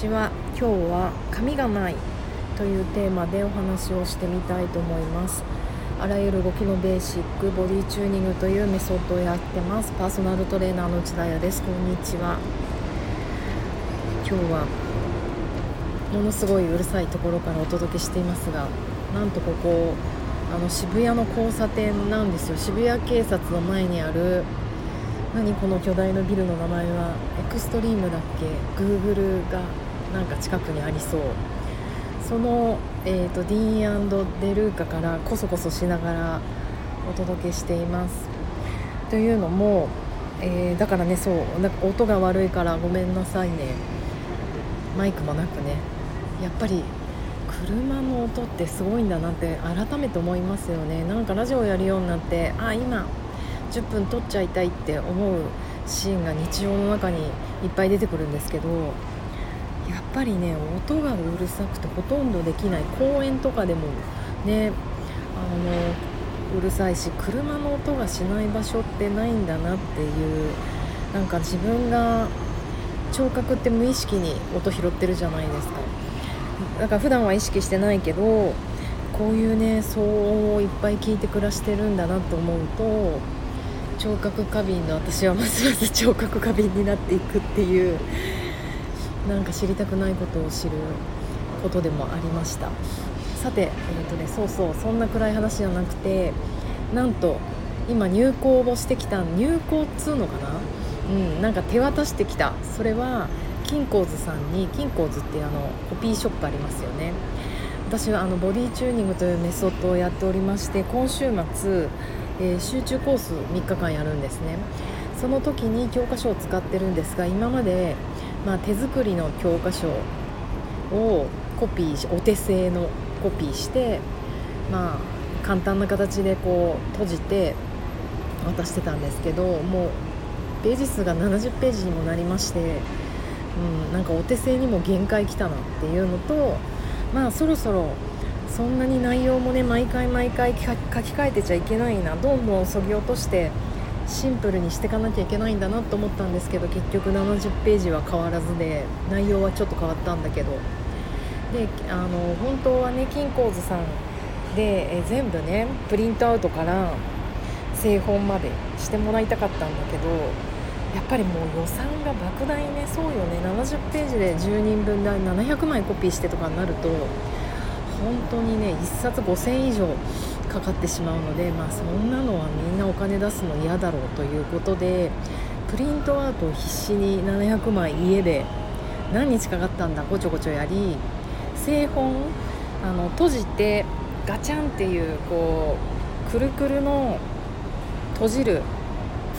ちは今日は髪がないというテーマでお話をしてみたいと思います。あらゆる動きのベーシックボディチューニングというメソッドをやってます。パーソナルトレーナーの内田彩です。こんにちは。今日はものすごいうるさいところからお届けしていますがなんとここあの渋谷の交差点なんですよ。渋谷警察の前にある何この巨大なビルの名前は？エクストリームだっけ？Google がなんか近くにありそう。その、えーと、ディーンデルーカからこそこそしながらお届けしています。というのも、えー、だからねそうなんか音が悪いからごめんなさいね。マイクもなくね。やっぱり車の音ってすごいんだなって改めて思いますよね。なんかラジオやるようになってあ今10分撮っちゃいたいって思うシーンが日常の中にいっぱい出てくるんですけどやっぱりね音がうるさくてほとんどできない公園とかでもねあのうるさいし車の音がしない場所ってないんだなっていうなんか自分が聴覚って無意識に音拾ってるじゃないですか。だから普段は意識してないけどこういうね騒音をいっぱい聞いて暮らしてるんだなと思うと聴覚過敏の私はますます聴覚過敏になっていくっていうなんか知りたくないことを知ることでもありました。さて、えーとね、そうそうそんな暗い話じゃなくてなんと今入校をしてきた入校っつうのかな？うんなんか手渡してきた。それは金光図さんに金光図ってあのコピーショップありますよね。私はあのボディチューニングというメソッドをやっておりまして今週末えー、集中コース3日間やるんですね。その時に教科書を使ってるんですが今まで、まあ、手作りの教科書をコピーしお手製のコピーしてまあ簡単な形でこう閉じて渡してたんですけどもうページ数が70ページにもなりまして、うん、なんかお手製にも限界来たなっていうのとまあそろそろそんなに内容もね毎回毎回書き換えてちゃいけないなどんどんそぎ落としてシンプルにしていかなきゃいけないんだなと思ったんですけど結局70ページは変わらずで内容はちょっと変わったんだけど。であの本当はね金光図さんでえ全部ねプリントアウトから製本までしてもらいたかったんだけどやっぱりもう予算が莫大ね。そうよね。70ページで10人分で700枚コピーしてとかになると本当にね1冊5000以上かかってしまうので、まあ、そんなのはみんなお金出すの嫌だろうということでプリントアウトを必死に700枚家で何日かかったんだごちょごちょやり製本あの閉じてガチャンっていうこうくるくるの閉じる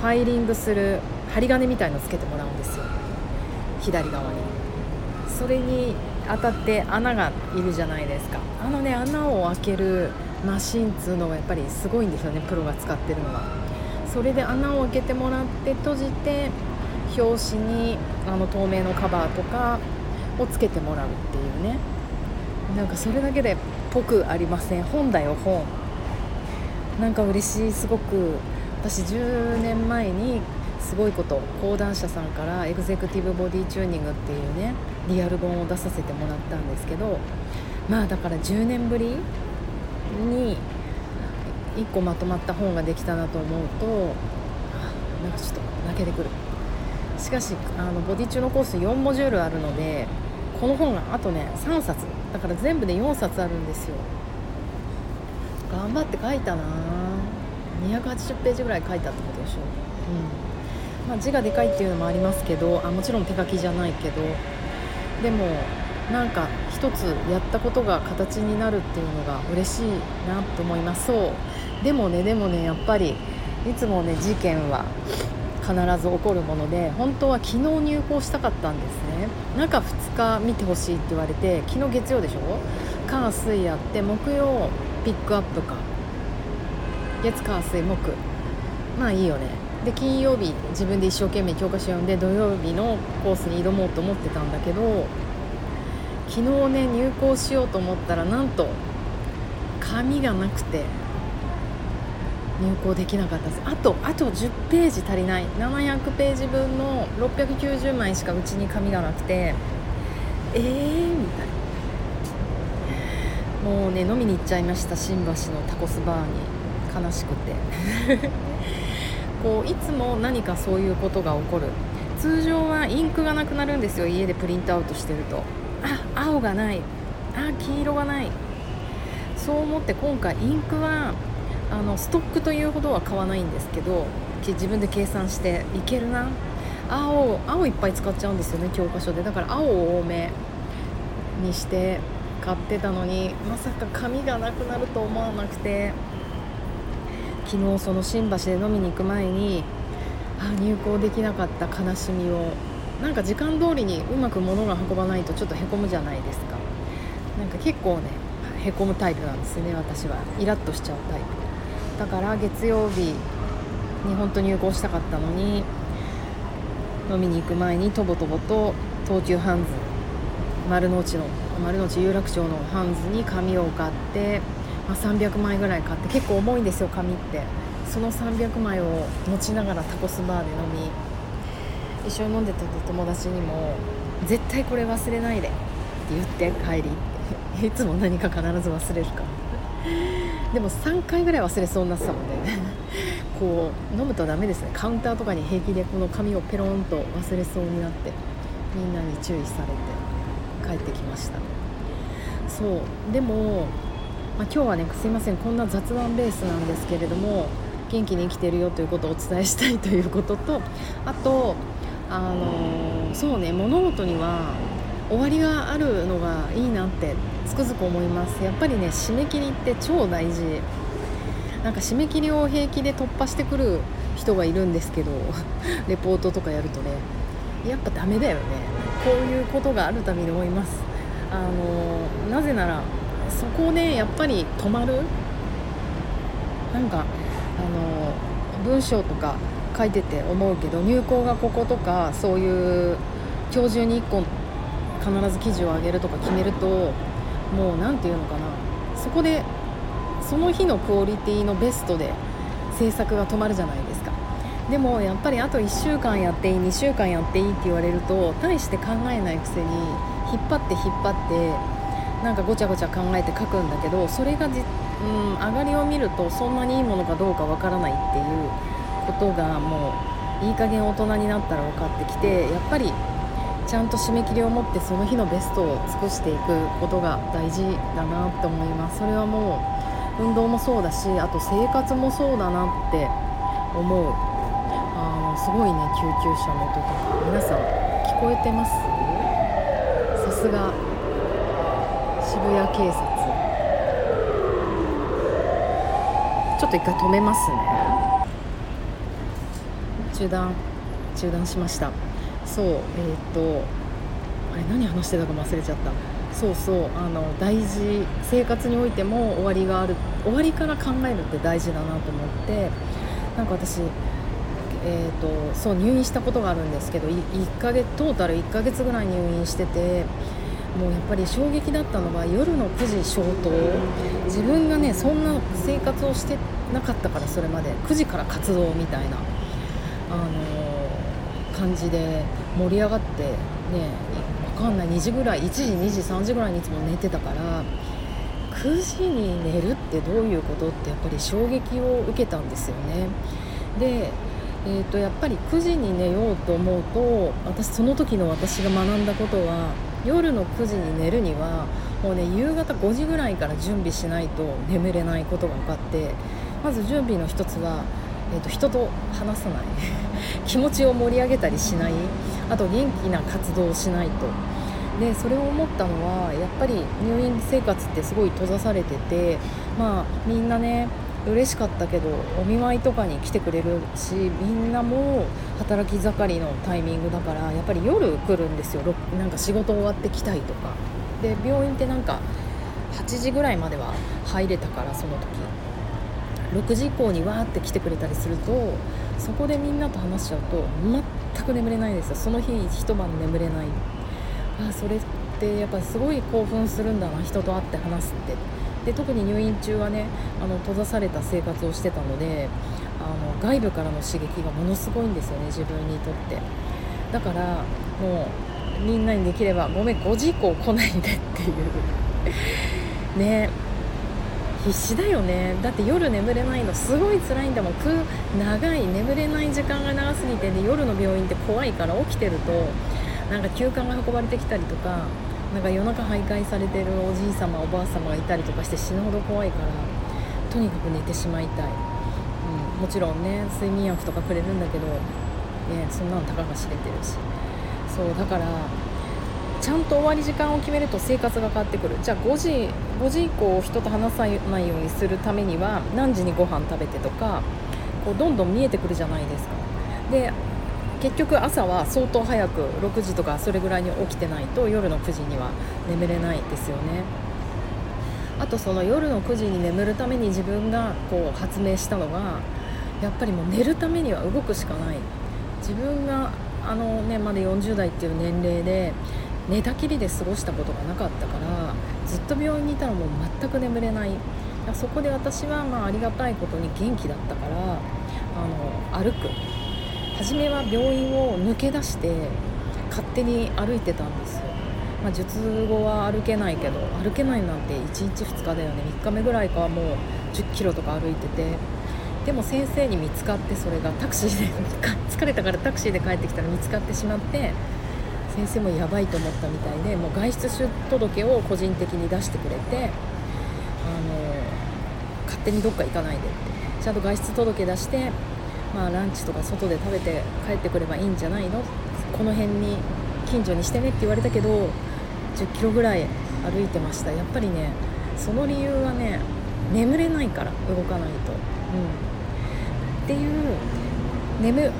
ファイリングする針金みたいのつけてもらうんですよ。左側に。それに当たって穴がいるじゃないですか。あのね穴を開けるマシンっつうのがやっぱりすごいんですよねプロが使ってるのは。それで穴を開けてもらって閉じて表紙にあの透明のカバーとかをつけてもらうっていうね。なんかそれだけでっぽくありません。本だよ本。なんか嬉しいすごく。私10年前にすごいこと講談社さんからエグゼクティブボディチューニングっていうねリアル本を出させてもらったんですけどまあだから10年ぶりに1個まとまった本ができたなと思うとなんかちょっと泣けてくる。しかしあのボディチューのコース4モジュールあるのでこの本があとね3冊。だから全部で4冊あるんですよ。頑張って書いたな。280ページぐらい書いたってことでしょ。うん。まあ、字がでかいっていうのもありますけどあもちろん手書きじゃないけど。でもなんか一つやったことが形になるっていうのが嬉しいなと思います。そう。でもねでもねやっぱりいつもね事件は必ず起こるもので本当は昨日入校したかったんですね。中2日見てほしいって言われて昨日月曜でしょ？火水やって木曜ピックアップか。月火水木。まあいいよね。で金曜日自分で一生懸命教科書読んで土曜日のコースに挑もうと思ってたんだけど昨日ね入校しようと思ったらなんと紙がなくて入校できなかったです。あとあと10ページ足りない。700ページ分の690枚しかうちに紙がなくてえーみたいな。もうね飲みに行っちゃいました新橋のタコスバーに。悲しくて。こういつも何かそういうことが起こる。通常はインクがなくなるんですよ家でプリントアウトしてると。あ青がない。あ黄色がない。そう思って今回インクはあのストックというほどは買わないんですけど自分で計算していけるな。青青いっぱい使っちゃうんですよね教科書で。だから青を多めにして買ってたのにまさか紙がなくなると思わなくて。昨日その新橋で飲みに行く前にあ入校できなかった悲しみをなんか時間通りにうまく物が運ばないとちょっとへこむじゃないですか。なんか結構ねへこむタイプなんですね私は。イラッとしちゃうタイプ。だから月曜日に本当に入校したかったのに飲みに行く前にとぼとぼと東急ハンズ丸の内の丸の内有楽町のハンズに紙を買ってまあ、300枚ぐらい買って結構重いんですよ紙って。その300枚を持ちながらタコスバーで飲み一緒に飲んでた友達にも「絶対これ忘れないで」って言って帰り いつも何か必ず忘れるから。でも3回ぐらい忘れそうになってたので こう飲むとダメですね。カウンターとかに平気でこの紙をペロンと忘れそうになってみんなに注意されて帰ってきました。そう。でもまあ、今日はねすいません。こんな雑談ベースなんですけれども元気に生きてるよということをお伝えしたいということとあとあの、そうね物事には終わりがあるのがいいなってつくづく思います。やっぱりね締め切りって超大事。なんか締め切りを平気で突破してくる人がいるんですけど レポートとかやるとねやっぱダメだよね。こういうことがあるために思います。あのなぜならそこでやっぱり止まる。なんかあの文章とか書いてて思うけど入稿がこことかそういう今日中に1個必ず記事を上げるとか決めるともう何て言うのかなそこでその日のクオリティのベストで制作が止まるじゃないですか。でもやっぱりあと1週間やっていい2週間やっていいって言われると大して考えないくせに引っ張って引っ張ってなんかごちゃごちゃ考えて書くんだけどそれがじ、うん、上がりを見るとそんなにいいものかどうかわからないっていうことがもういい加減大人になったら分かってきてやっぱりちゃんと締め切りを持ってその日のベストを尽くしていくことが大事だなって思います。それはもう運動もそうだしあと生活もそうだなって思う。あのすごいね救急車の音とか。皆さん聞こえてます？さすが渋谷警察。ちょっと一回止めますね。中断中断しました。そうえっ、ー、とあれ何話してたか忘れちゃった。そうそうあの大事生活においても終わりがある終わりから考えるって大事だなと思ってなんか私えーと、そう入院したことがあるんですけど1ヶ月トータル1ヶ月ぐらい入院しててもうやっぱり衝撃だったのは夜の9時消灯。自分がねそんな生活をしてなかったからそれまで。9時から活動みたいな、あの、感じで盛り上がってね分かんない。2時ぐらい1時2時3時ぐらいにいつも寝てたから9時に寝るってどういうことってやっぱり衝撃を受けたんですよね。でえーとやっぱり9時に寝ようと思うと私その時の私が学んだことは夜の9時に寝るにはもうね夕方5時ぐらいから準備しないと眠れないことが分かってまず準備の一つは、えーと、人と話さない。気持ちを盛り上げたりしない。あと元気な活動をしないと。でそれを思ったのはやっぱり入院生活ってすごい閉ざされててまあみんなね嬉しかったけどお見舞いとかに来てくれるしみんなも働き盛りのタイミングだからやっぱり夜来るんですよ。なんか仕事終わってきたいとか。で病院ってなんか8時ぐらいまでは入れたからその時。6時以降にわーって来てくれたりするとそこでみんなと話しちゃうと全く眠れないですよ。その日一晩眠れない。あそれってやっぱすごい興奮するんだな人と会って話すって。で特に入院中はねあの閉ざされた生活をしてたのであの外部からの刺激がものすごいんですよね自分にとって。だからもうみんなにできればごめん5時以降来ないでっていう。ね。必死だよね。だって夜眠れないのすごい辛いんだもん。長い眠れない時間が長すぎてで夜の病院って怖いから起きてるとなんか休館が運ばれてきたりとかなんか夜中徘徊されてるおじい様おばあ様がいたりとかして死ぬほど怖いからとにかく寝てしまいたい、うん、もちろんね睡眠薬とかくれるんだけど、ね、そんなのたかが知れてるし。そうだからちゃんと終わり時間を決めると生活が変わってくる。じゃあ5時 ,5 時以降人と話さないようにするためには何時にご飯食べてとかこうどんどん見えてくるじゃないですか。で結局朝は相当早く6時とかそれぐらいに起きてないと夜の9時には眠れないですよね。あとその夜の9時に眠るために自分がこう発明したのがやっぱりもう寝るためには動くしかない。自分があのねまだ40代っていう年齢で寝たきりで過ごしたことがなかったからずっと病院にいたらもう全く眠れない。そこで私はまあありがたいことに元気だったからあの歩く。初めは病院を抜け出して勝手に歩いてたんですよ、まあ、術後は歩けないけど歩けないなんて1日2日だよね。3日目ぐらいかはもう1 0キロとか歩いてて。でも先生に見つかってそれがタクシーで 疲れたからタクシーで帰ってきたら見つかってしまって先生もやばいと思ったみたいでもう外出届を個人的に出してくれてあの勝手にどっか行かないでって。ちゃんと外出届出して、まあ、ランチとか外で食べて帰ってくればいいんじゃないの？この辺に近所にしてねって言われたけど1 0キロぐらい歩いてました。やっぱりねその理由はね眠れないから動かないと、うん、っていう眠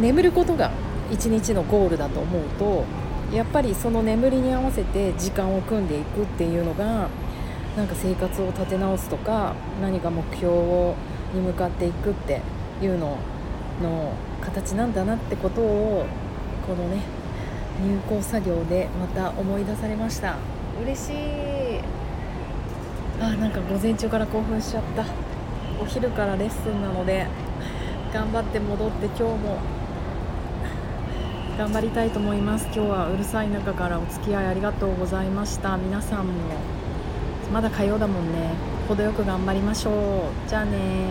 眠ることが一日のゴールだと思うとやっぱりその眠りに合わせて時間を組んでいくっていうのがなんか生活を立て直すとか何か目標をに向かっていくっていうのの形なんだなってことをこのね入校作業でまた思い出されました。嬉しい。あなんか午前中から興奮しちゃった。お昼からレッスンなので頑張って戻って今日も頑張りたいと思います。今日はうるさい中からお付き合いありがとうございました。皆さんもまだ火曜だもんね。程よく頑張りましょう。じゃあね